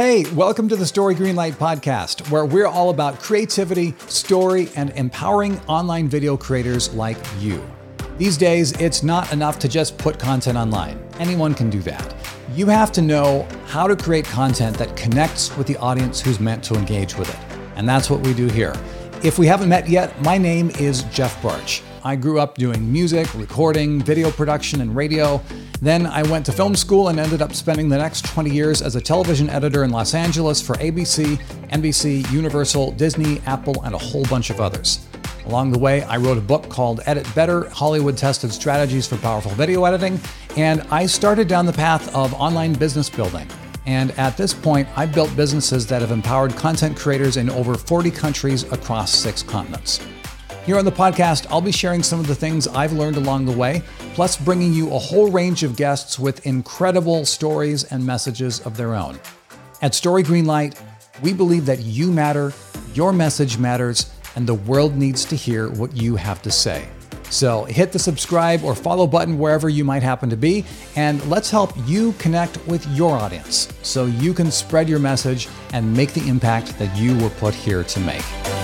Hey, welcome to the Story Greenlight podcast, where we're all about creativity, story, and empowering online video creators like you. These days, it's not enough to just put content online. Anyone can do that. You have to know how to create content that connects with the audience who's meant to engage with it. And that's what we do here. If we haven't met yet, my name is Jeff Bartsch. I grew up doing music, recording, video production, and radio. Then I went to film school and ended up spending the next 20 years as a television editor in Los Angeles for ABC, NBC, Universal, Disney, Apple, and a whole bunch of others. Along the way, I wrote a book called Edit Better Hollywood Tested Strategies for Powerful Video Editing, and I started down the path of online business building. And at this point, I've built businesses that have empowered content creators in over 40 countries across six continents. Here on the podcast, I'll be sharing some of the things I've learned along the way, plus bringing you a whole range of guests with incredible stories and messages of their own. At Story Greenlight, we believe that you matter, your message matters, and the world needs to hear what you have to say. So hit the subscribe or follow button wherever you might happen to be, and let's help you connect with your audience so you can spread your message and make the impact that you were put here to make.